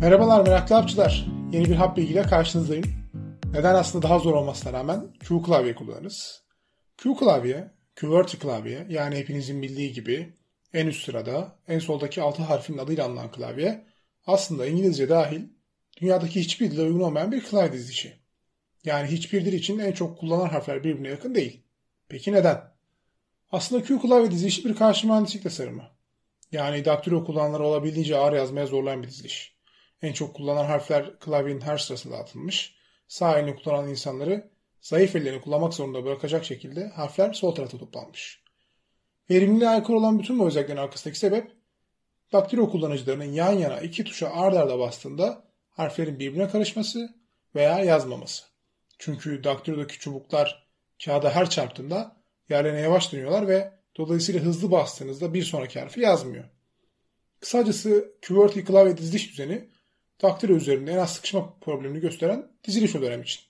Merhabalar meraklı hapçılar. Yeni bir hap bilgiyle karşınızdayım. Neden aslında daha zor olmasına rağmen Q klavye kullanırız. Q klavye, QWERTY klavye yani hepinizin bildiği gibi en üst sırada en soldaki altı harfin adıyla anılan klavye aslında İngilizce dahil dünyadaki hiçbir dile uygun olmayan bir klavye dizilişi. Yani hiçbir dil için en çok kullanılan harfler birbirine yakın değil. Peki neden? Aslında Q klavye dizilişi bir karşı mühendislik tasarımı. Yani daktilo kullananları olabildiğince ağır yazmaya zorlayan bir diziliş. En çok kullanılan harfler klavyenin her sırasında atılmış. Sağ elini kullanan insanları zayıf ellerini kullanmak zorunda bırakacak şekilde harfler sol tarafa toplanmış. Verimliliğe aykırı olan bütün bu özelliklerin arkasındaki sebep daktilo kullanıcılarının yan yana iki tuşa ard arda bastığında harflerin birbirine karışması veya yazmaması. Çünkü daktilodaki çubuklar kağıda her çarptığında yerlerine yavaş dönüyorlar ve dolayısıyla hızlı bastığınızda bir sonraki harfi yazmıyor. Kısacası QWERTY klavye diziliş düzeni daktilo üzerinde en az sıkışma problemini gösteren diziliş o dönem için.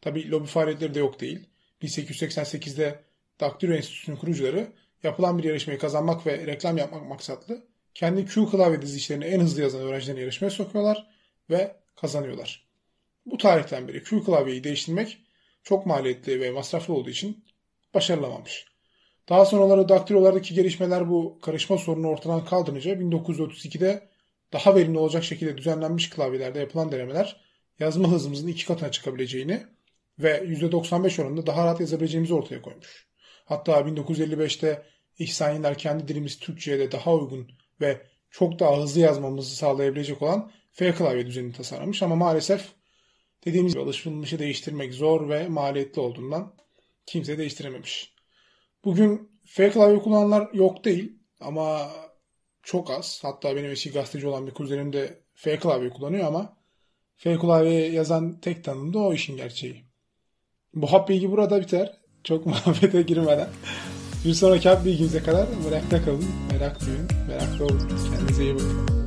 Tabi lobi faaliyetleri de yok değil. 1888'de Daktilo Enstitüsü'nün kurucuları yapılan bir yarışmayı kazanmak ve reklam yapmak maksatlı kendi Q klavye dizilişlerini en hızlı yazan öğrencilerini yarışmaya sokuyorlar ve kazanıyorlar. Bu tarihten beri Q klavyeyi değiştirmek çok maliyetli ve masraflı olduğu için başarılamamış. Daha sonraları daktilolardaki gelişmeler bu karışma sorunu ortadan kaldırınca 1932'de daha verimli olacak şekilde düzenlenmiş klavyelerde yapılan denemeler yazma hızımızın iki katına çıkabileceğini ve %95 oranında daha rahat yazabileceğimizi ortaya koymuş. Hatta 1955'te İhsan Yener kendi dilimiz Türkçe'ye de daha uygun ve çok daha hızlı yazmamızı sağlayabilecek olan F klavye düzenini tasarlamış ama maalesef dediğimiz gibi alışılmışı değiştirmek zor ve maliyetli olduğundan kimse değiştirememiş. Bugün F klavye kullananlar yok değil ama çok az. Hatta benim eski gazeteci olan bir kuzenim de F klavye kullanıyor ama F klavye yazan tek tanım da o işin gerçeği. Bu hap bilgi burada biter. Çok muhabbete girmeden. Bir sonraki hap bilgimize kadar merakta kalın, merak duyun, meraklı olun. Kendinize iyi bakın.